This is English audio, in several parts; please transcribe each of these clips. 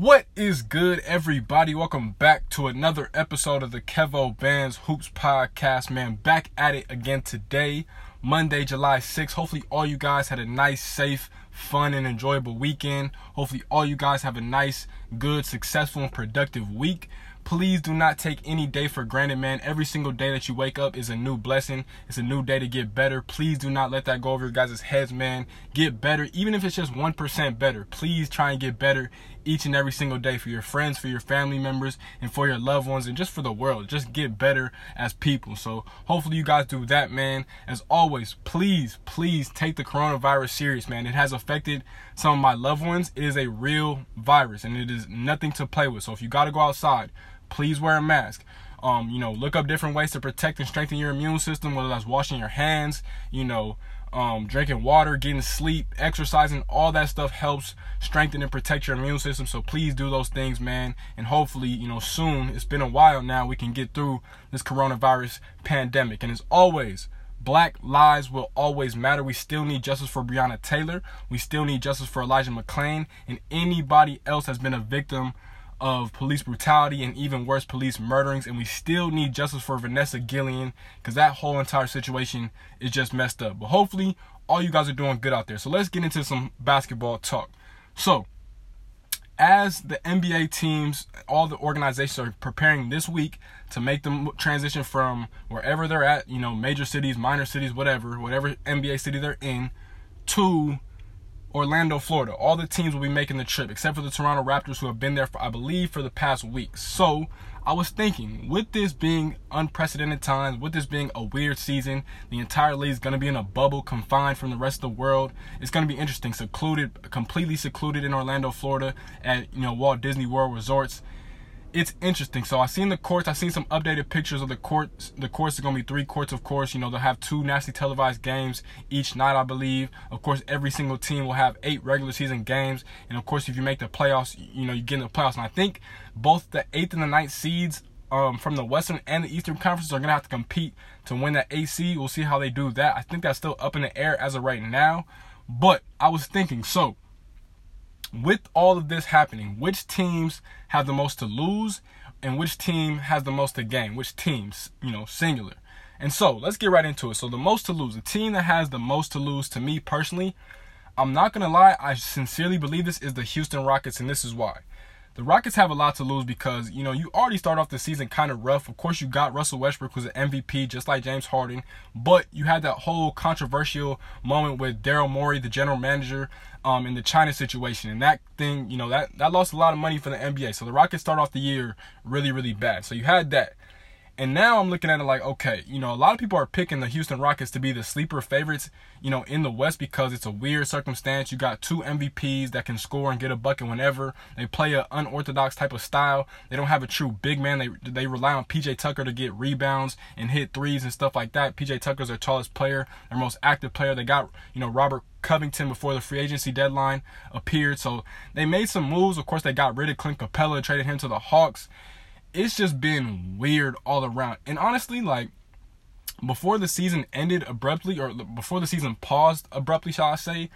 What is good, everybody? Welcome back to another episode of the Kevo Bands Hoops Podcast. Man, back at it again today, Monday, July 6th. Hopefully, all you guys had a nice, safe, fun, and enjoyable weekend. Hopefully, all you guys have a nice, good, successful, and productive week. Please do not take any day for granted, man. Every single day that you wake up is a new blessing. It's a new day to get better. Please do not let that go over your guys' heads, man. Get better, even if it's just 1% better. Please try and get better each and every single day for your friends, for your family members, and for your loved ones, and just for the world. Just get better as people. So hopefully you guys do that, man. As always, please, please take the coronavirus serious, man. It has affected some of my loved ones. It is a real virus, and it is nothing to play with. So if you got to go outside, please wear a mask. Um, you know, look up different ways to protect and strengthen your immune system, whether that's washing your hands, you know, um, drinking water, getting sleep, exercising, all that stuff helps strengthen and protect your immune system. So please do those things, man. And hopefully, you know, soon, it's been a while now, we can get through this coronavirus pandemic. And as always, Black lives will always matter. We still need justice for Breonna Taylor. We still need justice for Elijah McClain and anybody else has been a victim of police brutality and even worse, police murderings. And we still need justice for Vanessa Guillen because that whole entire situation is just messed up. But hopefully, all you guys are doing good out there. So let's get into some basketball talk. So, as the NBA teams, all the organizations are preparing this week to make the transition from wherever they're at, you know, major cities, minor cities, whatever, whatever NBA city they're in, to Orlando, Florida. All the teams will be making the trip except for the Toronto Raptors who have been there for I believe for the past week. So, I was thinking, with this being unprecedented times, with this being a weird season, the entire league is going to be in a bubble, confined from the rest of the world. It's going to be interesting, secluded, completely secluded in Orlando, Florida, at you know Walt Disney World resorts it's interesting. So I seen the courts. I seen some updated pictures of the courts. The courts are gonna be three courts, of course. You know they'll have two nationally televised games each night, I believe. Of course, every single team will have eight regular season games, and of course, if you make the playoffs, you know you get in the playoffs. And I think both the eighth and the ninth seeds um, from the Western and the Eastern conferences are gonna have to compete to win that AC. We'll see how they do that. I think that's still up in the air as of right now. But I was thinking, so with all of this happening, which teams have the most to lose and which team has the most to gain? Which teams, you know, singular. And so let's get right into it. So the most to lose, the team that has the most to lose to me personally, I'm not gonna lie, I sincerely believe this is the Houston Rockets, and this is why the Rockets have a lot to lose because, you know, you already start off the season kind of rough. Of course, you got Russell Westbrook, who's an MVP, just like James Harden. But you had that whole controversial moment with Daryl Morey, the general manager, um, in the China situation. And that thing, you know, that, that lost a lot of money for the NBA. So the Rockets start off the year really, really bad. So you had that. And now I'm looking at it like, okay, you know, a lot of people are picking the Houston Rockets to be the sleeper favorites, you know, in the West because it's a weird circumstance. You got two MVPs that can score and get a bucket whenever. They play an unorthodox type of style. They don't have a true big man. They they rely on PJ Tucker to get rebounds and hit threes and stuff like that. PJ Tucker's their tallest player, their most active player. They got, you know, Robert Covington before the free agency deadline appeared. So they made some moves. Of course, they got rid of Clint Capela, traded him to the Hawks it's just been weird all around. And honestly, like before the season ended abruptly, or before the season paused abruptly, shall I say,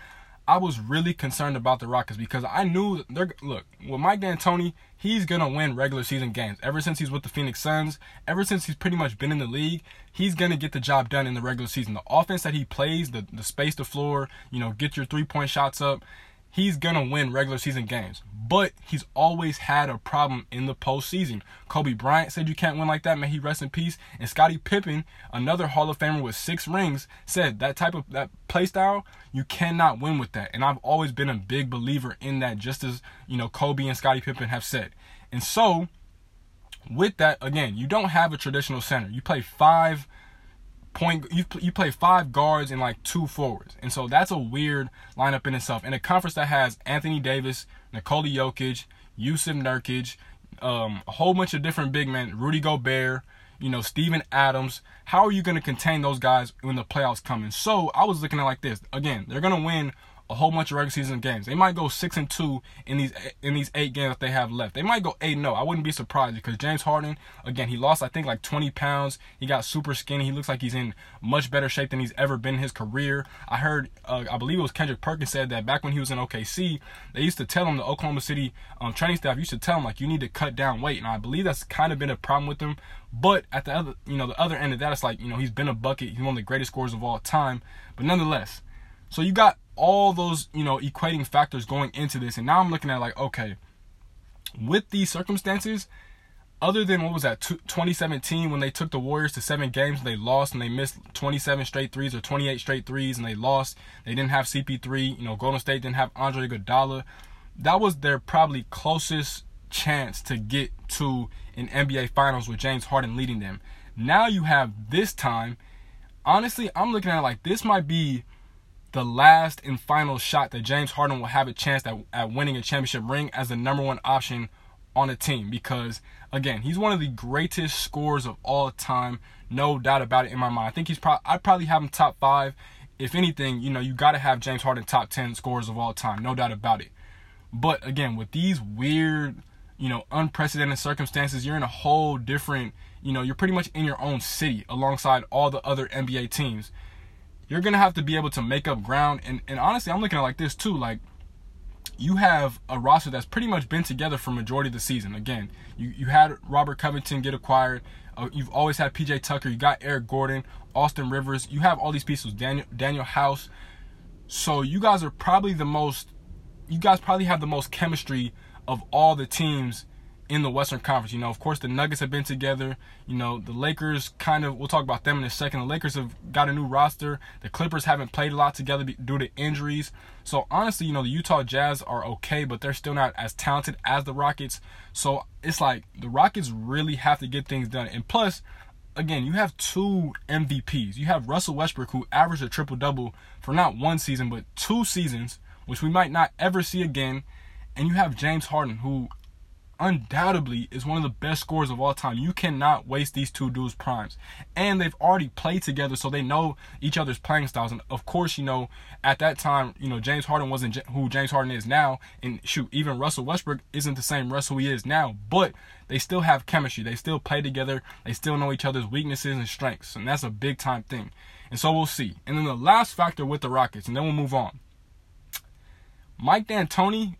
I was really concerned about the Rockets because I knew they're look with Mike D'Antoni, he's gonna win regular season games. Ever since he's with the Phoenix Suns, ever since he's pretty much been in the league, he's gonna get the job done in the regular season. The offense that he plays, the the space the floor, you know, get your three point shots up he's gonna win regular season games. But he's always had a problem in the postseason. Kobe Bryant said you can't win like that, may he rest in peace. And Scottie Pippen, another Hall of Famer with six rings, said that type of that play style, you cannot win with that. And I've always been a big believer in that, just as you know, Kobe and Scottie Pippen have said. And so with that, again, you don't have a traditional center. You play five point you you play five guards and like two forwards, and so that's a weird lineup in itself. In a conference that has Anthony Davis, Nikola Jokic, Jusuf Nurkic, um, a whole bunch of different big men, Rudy Gobert, you know, Steven Adams. How are you going to contain those guys when the playoffs come in? So I was looking at like this. Again, they're going to win a whole bunch of regular season games. They might go six and two in these in these eight games that they have left. They might go eight. No, I wouldn't be surprised because James Harden again he lost I think like 20 pounds. He got super skinny. He looks like he's in much better shape than he's ever been in his career. I heard uh, I believe it was Kendrick Perkins said that back when he was in OKC, they used to tell him the Oklahoma City um, training staff used to tell him like you need to cut down weight, and I believe that's kind of been a problem with him. But at the other you know the other end of that, it's like you know he's been a bucket. He's one of the greatest scorers of all time. But nonetheless, so you got all those, you know, equating factors going into this. And now I'm looking at like, okay, with these circumstances, other than what was that 2017 when they took the Warriors to seven games and they lost and they missed 27 straight threes or 28 straight threes and they lost. They didn't have CP3. You know, Golden State didn't have Andre Iguodala. That was their probably closest chance to get to an NBA Finals with James Harden leading them. Now you have this time. Honestly, I'm looking at like this might be the last and final shot that James Harden will have a chance at, at winning a championship ring as the number one option on a team. Because again he's one of the greatest scorers of all time no doubt about it in my mind. I think he's probably i'd probably have him top five. If anything you know you got to have james harden top 10 scorers of all time no doubt about it. But again with these weird you know unprecedented circumstances you're in a whole different you know you're pretty much in your own city alongside all the other nba teams you're gonna have to be able to make up ground. And and honestly, I'm looking at like this too. Like you have a roster that's pretty much been together for majority of the season. Again, you you had Robert Covington get acquired. Uh, you've always had PJ Tucker. You got Eric Gordon, Austin Rivers. You have all these pieces. Daniel Danuel House. So you guys are probably the most. You guys probably have the most chemistry of all the teams in the Western Conference. You know, of course, the Nuggets have been together. You know, the Lakers kind of, we'll talk about them in a second. The Lakers have got a new roster. The Clippers haven't played a lot together due to injuries. So, honestly, you know, the Utah Jazz are okay, but they're still not as talented as the Rockets. So, it's like the Rockets really have to get things done. And plus, again, you have two MVPs. You have Russell Westbrook, who averaged a triple double for not one season, but two seasons, which we might not ever see again. And you have James Harden, who undoubtedly is one of the best scorers of all time. You cannot waste these two dudes' primes. And they've already played together, so they know each other's playing styles. And of course, you know, at that time, you know, James Harden wasn't who James Harden is now. And shoot, even Russell Westbrook isn't the same Russell he is now. But they still have chemistry. They still play together. They still know each other's weaknesses and strengths. And that's a big time thing. And so we'll see. And then the last factor with the Rockets, and then we'll move on. Mike D'Antoni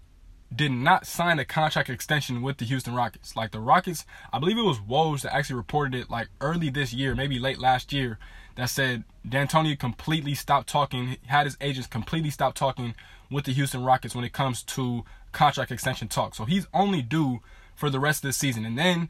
did not sign a contract extension with the Houston Rockets. Like the Rockets, I believe it was Woj that actually reported it like early this year, maybe late last year, that said D'Antoni completely stopped talking, had his agents completely stopped talking with the Houston Rockets when it comes to contract extension talk. So he's only due for the rest of the season. And then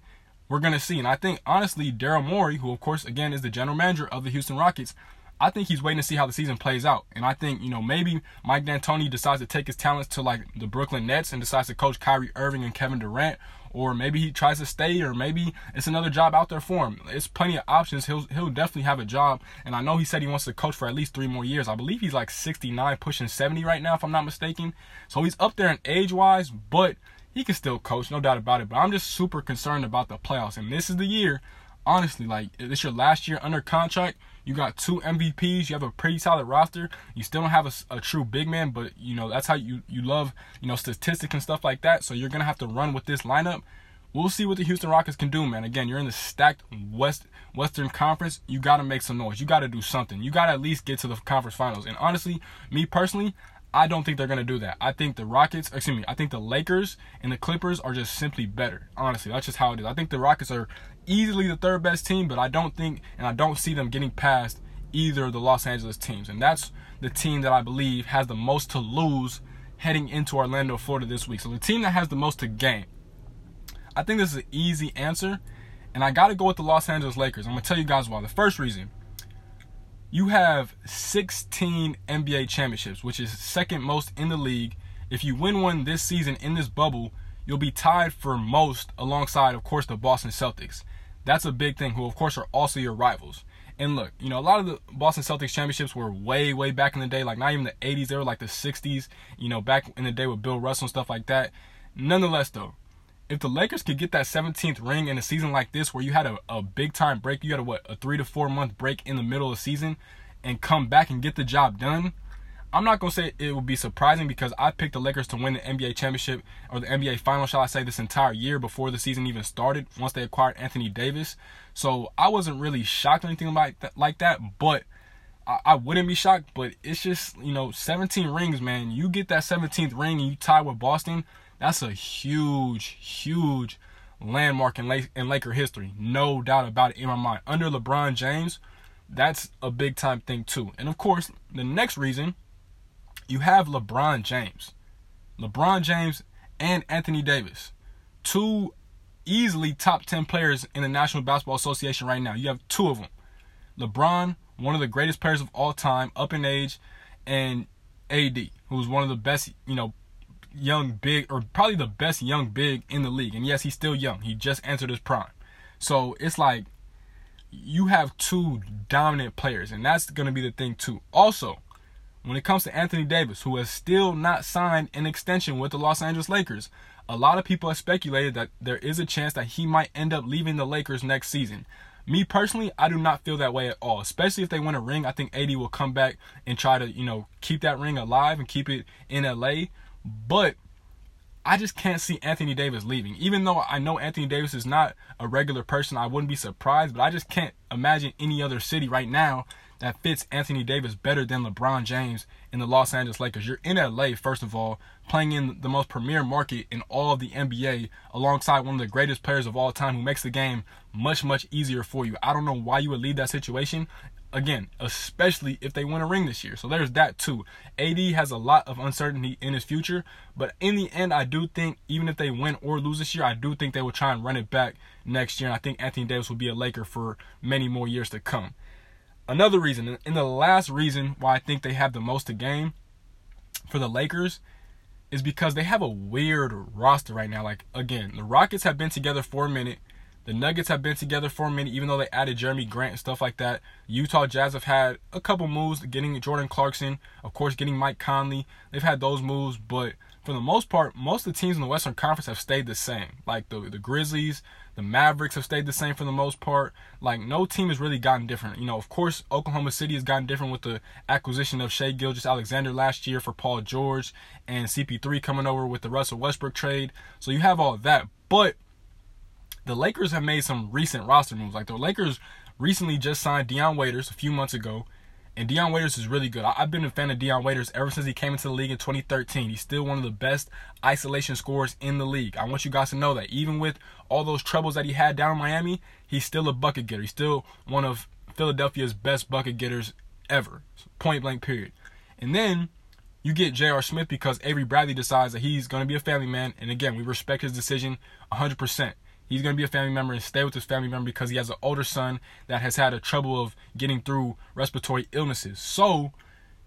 we're going to see. And I think, honestly, Daryl Morey, who, of course, again, is the general manager of the Houston Rockets, I think he's waiting to see how the season plays out. And I think, you know, maybe Mike D'Antoni decides to take his talents to like the Brooklyn Nets and decides to coach Kyrie Irving and Kevin Durant. Or maybe he tries to stay, or maybe it's another job out there for him. It's plenty of options. He'll he'll definitely have a job. And I know he said he wants to coach for at least three more years. I believe he's like 69, pushing 70 right now, if I'm not mistaken. So he's up there in age wise, but he can still coach, no doubt about it. But I'm just super concerned about the playoffs. And this is the year, honestly, like it's your last year under contract you got two MVPs. You have a pretty solid roster. You still don't have a, a, true big man, but you know that's how you you love you know statistics and stuff like that. So you're gonna have to run with this lineup. We'll see what the Houston Rockets can do, man. Again, you're in the stacked West Western Conference. You got to make some noise. You got to do something. You got to at least get to the conference finals. And honestly, me personally, I don't think they're to do that. I think the Rockets, excuse me, I think the Lakers and the Clippers are just simply better. Honestly, that's just how it is. I think the Rockets are easily the third best team, but I don't think and I don't see them getting past either of the Los Angeles teams. And that's the team that I believe has the most to lose heading into Orlando, Florida this week. So the team that has the most to gain. I think this is an easy answer, and I got to go with the Los Angeles Lakers. I'm going to tell you guys why. The first reason, you have 16 NBA championships, which is second most in the league. If you win one this season in this bubble, you'll be tied for most alongside, of course, the Boston Celtics. That's a big thing, who, of course, are also your rivals. And look, you know, a lot of the Boston Celtics championships were way, way back in the day, like not even the 80s, they were like the 60s, you know, back in the day with Bill Russell and stuff like that. Nonetheless, though, if the Lakers could get that 17th ring in a season like this where you had a, a big time break, you had a what, a three to four month break in the middle of the season and come back and get the job done, I'm not gonna say it would be surprising because I picked the Lakers to win the NBA championship or the NBA final, shall I say, this entire year before the season even started. Once they acquired Anthony Davis, so I wasn't really shocked or anything like that. Like that, but I, I wouldn't be shocked. But it's just you know, 17 rings, man. You get that 17th ring and you tie with Boston. That's a huge, huge landmark in, in Laker history. No doubt about it in my mind. Under LeBron James, that's a big time thing too. And of course, the next reason you have LeBron James. LeBron James and Anthony Davis. Two easily top 10 players in the National Basketball Association right now. You have two of them. LeBron, one of the greatest players of all time, up in age, and AD, who's one of the best, you know, young big or probably the best young big in the league. And yes, he's still young. He just entered his prime. So it's like you have two dominant players, and that's going to be the thing too. Also, when it comes to Anthony Davis, who has still not signed an extension with the Los Angeles Lakers, a lot of people have speculated that there is a chance that he might end up leaving the Lakers next season. Me personally, I do not feel that way at all. Especially if they win a ring, I think AD will come back and try to, you know, keep that ring alive and keep it in LA. But I just can't see Anthony Davis leaving. Even though I know Anthony Davis is not a regular person, I wouldn't be surprised, but I just can't imagine any other city right now that fits Anthony Davis better than LeBron James in the Los Angeles Lakers. You're in LA, first of all, playing in the most premier market in all of the NBA, alongside one of the greatest players of all time who makes the game much, much easier for you. I don't know why you would leave that situation. Again, especially if they win a ring this year. So there's that too. AD has a lot of uncertainty in his future, but in the end, I do think even if they win or lose this year, I do think they will try and run it back next year. And I think Anthony Davis will be a Laker for many more years to come. Another reason, and the last reason why I think they have the most to gain for the Lakers is because they have a weird roster right now. Like again, the Rockets have been together for a minute. The Nuggets have been together for a minute, even though they added Jerami Grant and stuff like that. Utah Jazz have had a couple moves, getting Jordan Clarkson, of course, getting Mike Conley. They've had those moves, but for the most part, most of the teams in the Western Conference have stayed the same. Like the the Grizzlies, the Mavericks have stayed the same for the most part. Like no team has really gotten different. You know, of course, Oklahoma City has gotten different with the acquisition of Shai Gilgeous-Alexander last year for Paul George and CP3 coming over with the Russell Westbrook trade. So you have all that, but the Lakers have made some recent roster moves. Like the Lakers recently just signed Dion Waiters a few months ago, and Dion Waiters is really good. I've been a fan of Dion Waiters ever since he came into the league in 2013. He's still one of the best isolation scorers in the league. I want you guys to know that even with all those troubles that he had down in Miami, he's still a bucket getter. He's still one of Philadelphia's best bucket getters ever. Point blank period. And then you get J.R. Smith because Avery Bradley decides that he's going to be a family man. And again, we respect his decision 100%. He's going to be a family member and stay with his family member because he has an older son that has had a trouble of getting through respiratory illnesses. So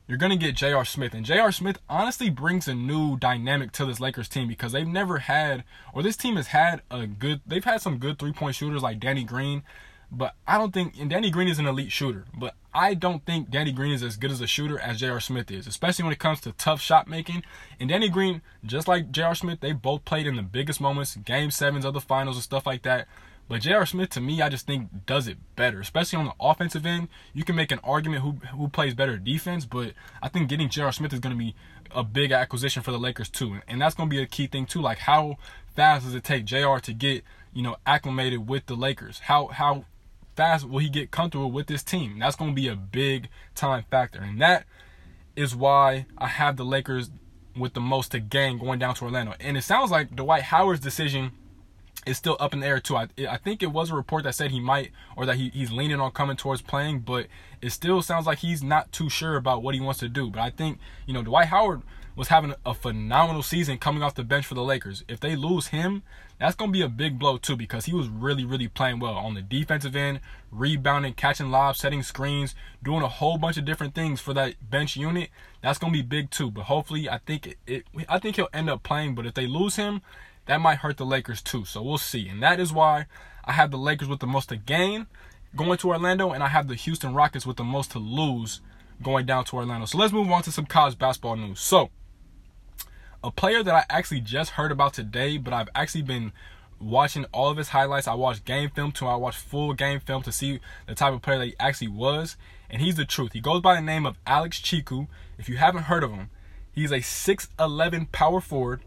you're going to get J.R. Smith. And J.R. Smith honestly brings a new dynamic to this Lakers team because they've never had, or this team has had a good, they've had some good three point shooters like Danny Green. But I don't think, and Danny Green is an elite shooter, but I don't think Danny Green is as good as a shooter as J.R. Smith is, especially when it comes to tough shot making. And Danny Green, just like J.R. Smith, they both played in the biggest moments, game sevens of the finals and stuff like that. But J.R. Smith, to me, I just think does it better, especially on the offensive end. You can make an argument who who plays better defense, but I think getting J.R. Smith is going to be a big acquisition for the Lakers too, and that's going to be a key thing too. Like how fast does it take J.R. to get you know acclimated with the Lakers? How how fast will he get comfortable with this team? That's going to be a big time factor. And that is why I have the Lakers with the most to gain going down to Orlando. And it sounds like Dwight Howard's decision is still up in the air too. I, I think it was a report that said he might or that he, he's leaning on coming towards playing, but it still sounds like he's not too sure about what he wants to do. But I think, you know, Dwight Howard was having a phenomenal season coming off the bench for the Lakers. If they lose him, that's going to be a big blow too because he was really, really playing well on the defensive end, rebounding, catching lobs, setting screens, doing a whole bunch of different things for that bench unit. That's going to be big too. But hopefully, I think it, it I think he'll end up playing. But if they lose him, that might hurt the Lakers too. So we'll see. And that is why I have the Lakers with the most to gain going to Orlando, and I have the Houston Rockets with the most to lose going down to Orlando. So let's move on to some college basketball news. So a player that I actually just heard about today, but I've actually been watching all of his highlights. I watched game film to I watched full game film to see the type of player that he actually was. And he's the truth. He goes by the name of Alex Tchikou. If you haven't heard of him, he's a 6'11 power forward.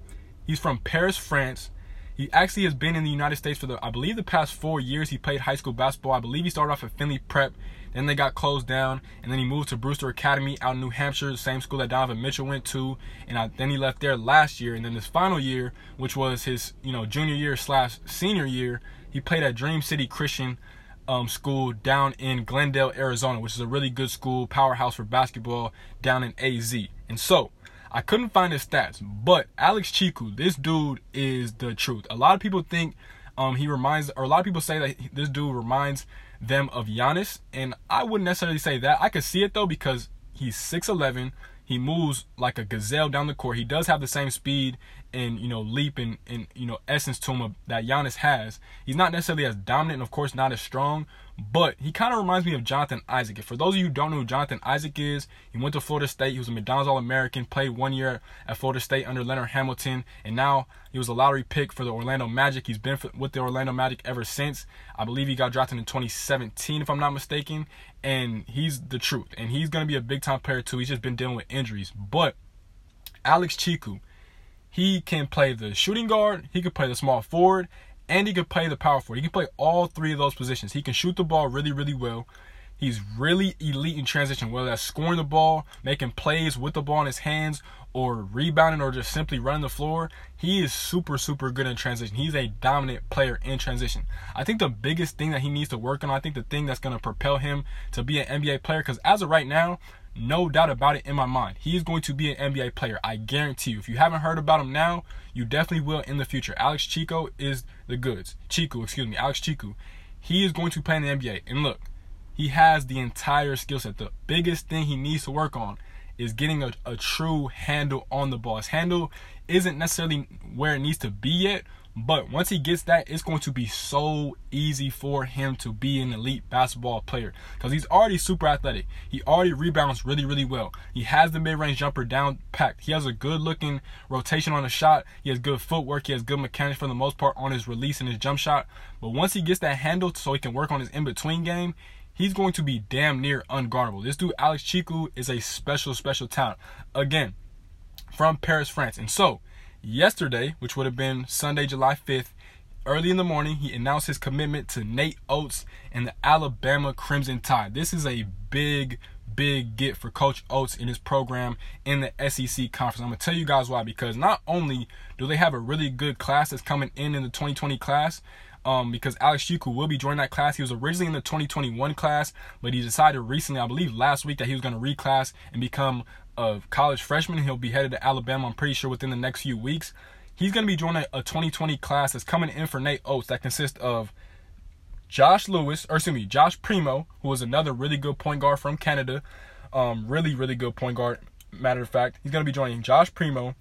He's from Paris, France. He actually has been in the United States for the, I believe, the past four years. He played high school basketball. I believe he started off at Findlay Prep. Then they got closed down, and then he moved to Brewster Academy out in New Hampshire, the same school that Donovan Mitchell went to. And I, then he left there last year, and then this final year, which was his, you know, junior year slash senior year, he played at Dream City Christian um, School down in Glendale, Arizona, which is a really good school, powerhouse for basketball down in AZ. And so I couldn't find his stats, but Alex Tchikou, this dude is the truth. A lot of people think um, he reminds, or a lot of people say that this dude reminds them of Giannis, and I wouldn't necessarily say that. I could see it though because he's 6'11, he moves like a gazelle down the court. He does have the same speed and you know leap and, and you know essence to him that Giannis has. He's not necessarily as dominant, and of course not as strong, but he kind of reminds me of Jonathan Isaac. And for those of you who don't know who Jonathan Isaac is, he went to Florida State. He was a McDonald's All American, played one year at Florida State under Leonard Hamilton, and now he was a lottery pick for the Orlando Magic. He's been with the Orlando Magic ever since. I believe he got drafted in 2017, if I'm not mistaken. And he's the truth. And he's going to be a big time player too. He's just been dealing with injuries. But Alex Tchikou, he can play the shooting guard, he can play the small forward, and he can play the power forward. He can play all three of those positions. He can shoot the ball really, really well. He's really elite in transition, whether that's scoring the ball, making plays with the ball in his hands, or rebounding, or just simply running the floor. He is super, super good in transition. He's a dominant player in transition. I think the biggest thing that he needs to work on, I think the thing that's going to propel him to be an NBA player, because as of right now, no doubt about it in my mind. He is going to be an NBA player. I guarantee you. If you haven't heard about him now, you definitely will in the future. Alex Chico is the goods. Chico, excuse me, Alex Chico. He is going to play in the NBA. And look, he has the entire skill set. The biggest thing he needs to work on is getting a, a true handle on the ball. His handle isn't necessarily where it needs to be yet, but once he gets that, it's going to be so easy for him to be an elite basketball player because he's already super athletic. He already rebounds really, really well. He has the mid range jumper down packed. He has a good looking rotation on the shot. He has good footwork. He has good mechanics for the most part on his release and his jump shot. But once he gets that handle so he can work on his in between game, he's going to be damn near unguardable. This dude, Alex Tchikou, is a special, special talent. Again, from Paris, France. And so, Yesterday, which would have been Sunday, July 5th, early in the morning, he announced his commitment to Nate Oats and the Alabama Crimson Tide. This is a big, big get for Coach Oats in his program in the SEC conference. I'm going to tell you guys why because not only do they have a really good class that's coming in in the 2020 class, um, because Alex Tchikou will be joining that class. He was originally in the 2021 class, but he decided recently, I believe last week, that he was going to reclass and become a college freshman. He'll be headed to Alabama, I'm pretty sure, within the next few weeks. He's going to be joining a 2020 class that's coming in for Nate Oats that consists of Josh Lewis, or excuse me, Josh Primo, who is another really good point guard from Canada. Um, really, really good point guard. Matter of fact, he's going to be joining Josh Primo.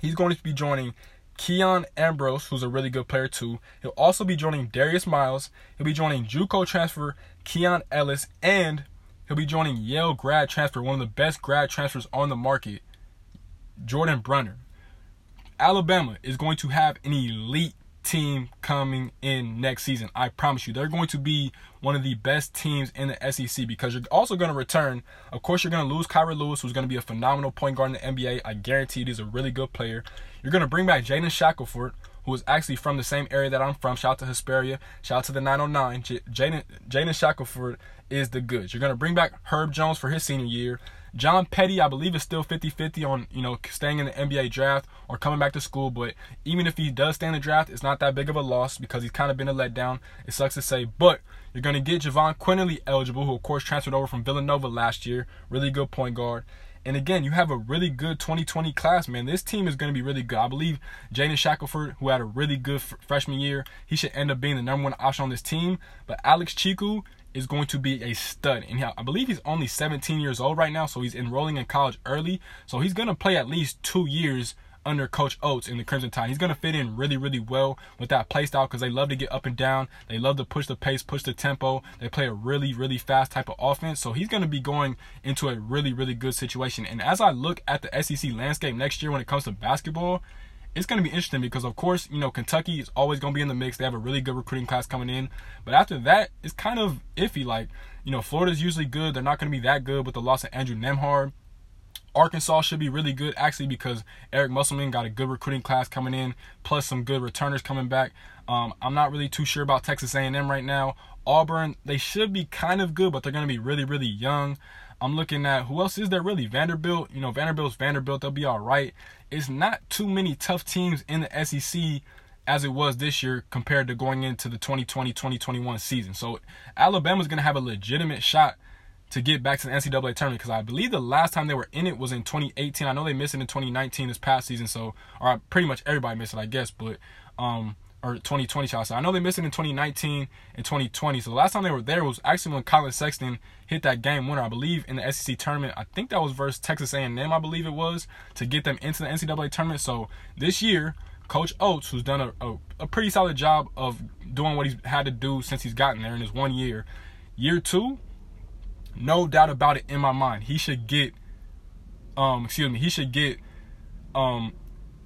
He's going to be joining Kiyan Ambrose, who's a really good player too. He'll also be joining Darius Miles. He'll be joining JUCO transfer Keon Ellis, and he'll be joining Yale grad transfer, one of the best grad transfers on the market, Jordan Bruner. Alabama is going to have an elite team coming in next season. I promise you, they're going to be one of the best teams in the SEC because you're also going to return. Of course, you're going to lose Kira Lewis, who's going to be a phenomenal point guard in the NBA. I guarantee he's a really good player. You're going to bring back Jaden Shackelford, who is actually from the same area that I'm from. Shout out to Hesperia. Shout out to the 909. Jaden Jaden Shackelford is the goods. You're going to bring back Herb Jones for his senior year. John Petty, I believe, is still 50-50 on, you know, staying in the NBA draft or coming back to school. But even if he does stay in the draft, it's not that big of a loss because he's kind of been a letdown. It sucks to say. But you're going to get Jahvon Quinerly eligible, who, of course, transferred over from Villanova last year. Really good point guard. And again, you have a really good 2020 class, man. This team is going to be really good. I believe Jaden Shackelford, who had a really good freshman year, he should end up being the number one option on this team. But Alex Tchikou is going to be a stud. And I believe he's only 17 years old right now, so he's enrolling in college early. So he's going to play at least two years under Coach Oats in the Crimson Tide. He's going to fit in really, really well with that play style because they love to get up and down. They love to push the pace, push the tempo. They play a really, really fast type of offense. So he's going to be going into a really, really good situation. And as I look at the SEC landscape next year when it comes to basketball, it's going to be interesting because, of course, you know, Kentucky is always going to be in the mix. They have a really good recruiting class coming in. But after that, it's kind of iffy. Like, you know, Florida's usually good. They're not going to be that good with the loss of Andrew Nembhard. Arkansas should be really good actually because Eric Musselman got a good recruiting class coming in, plus some good returners coming back. Um, I'm not really too sure about Texas A&M right now. Auburn, they should be kind of good, but they're going to be really, really young. I'm looking at who else is there really? Vanderbilt, you know, Vanderbilt's Vanderbilt, they'll be all right. It's not too many tough teams in the SEC as it was this year compared to going into the 2020-2021 season. So Alabama's going to have a legitimate shot to get back to the NCAA tournament because I believe the last time they were in it was in 2018. I know they missed it in 2019 this past season, so or pretty much everybody missed it, I guess. But um, or 2020 shot. So I know they missed it in 2019 and 2020. So the last time they were there was actually when Collin Sexton hit that game winner, I believe, in the SEC tournament. I think that was versus Texas A&M, I believe it was, to get them into the NCAA tournament. So this year, Coach Oats, who's done a, a, a pretty solid job of doing what he's had to do since he's gotten there in his one year. Year two, no doubt about it in my mind, he should get, um, excuse me, he should get, um,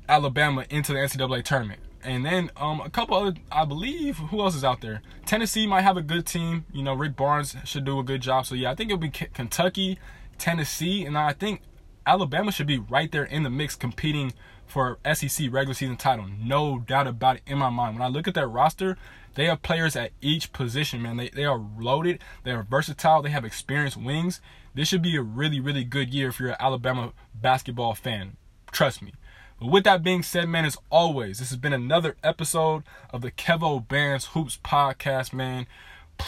Alabama into the NCAA tournament. And then um, a couple other, I believe, who else is out there? Tennessee might have a good team. You know, Rick Barnes should do a good job. So yeah, I think it'll be K- Kentucky, Tennessee, and I think Alabama should be right there in the mix, competing for SEC regular season title. No doubt about it in my mind. When I look at that roster, they have players at each position, man. They they are loaded. They are versatile. They have experienced wings. This should be a really really good year if you're an Alabama basketball fan. Trust me. But with that being said, man, as always, this has been another episode of the Kevo Bands Hoops podcast, man.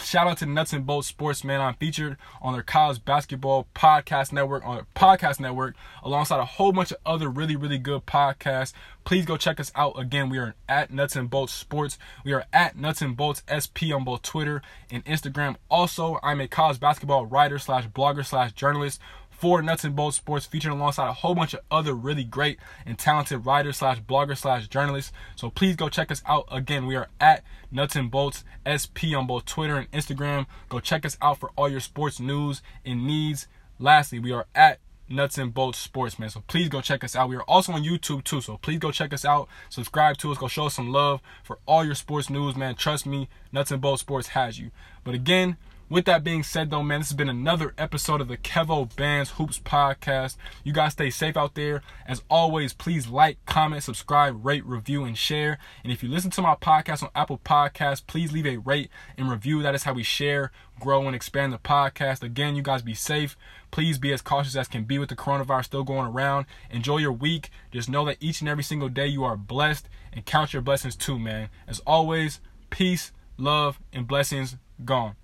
Shout out to Nuts and Bolts Sports, man. I'm featured on their college basketball podcast network, on their podcast network, alongside a whole bunch of other really, really good podcasts. Please go check us out. Again, we are at Nuts and Bolts Sports. We are at Nuts and Bolts SP on both Twitter and Instagram. Also, I'm a college basketball writer slash blogger slash journalist for Nuts and Bolts Sports, featuring alongside a whole bunch of other really great and talented writers slash bloggers slash journalists. So please go check us out. Again, we are at Nuts and Bolts SP on both Twitter and Instagram. Go check us out for all your sports news and needs. Lastly, we are at Nuts and Bolts Sports, man. So please go check us out. We are also on YouTube too. So please go check us out. Subscribe to us. Go show us some love for all your sports news, man. Trust me, Nuts and Bolts Sports has you. But again, with that being said, though, man, this has been another episode of the Kevo Bands Hoops podcast. You guys stay safe out there. As always, please like, comment, subscribe, rate, review, and share. And if you listen to my podcast on Apple Podcasts, please leave a rate and review. That is how we share, grow, and expand the podcast. Again, you guys be safe. Please be as cautious as can be with the coronavirus still going around. Enjoy your week. Just know that each and every single day you are blessed and count your blessings too, man. As always, peace, love, and blessings gone.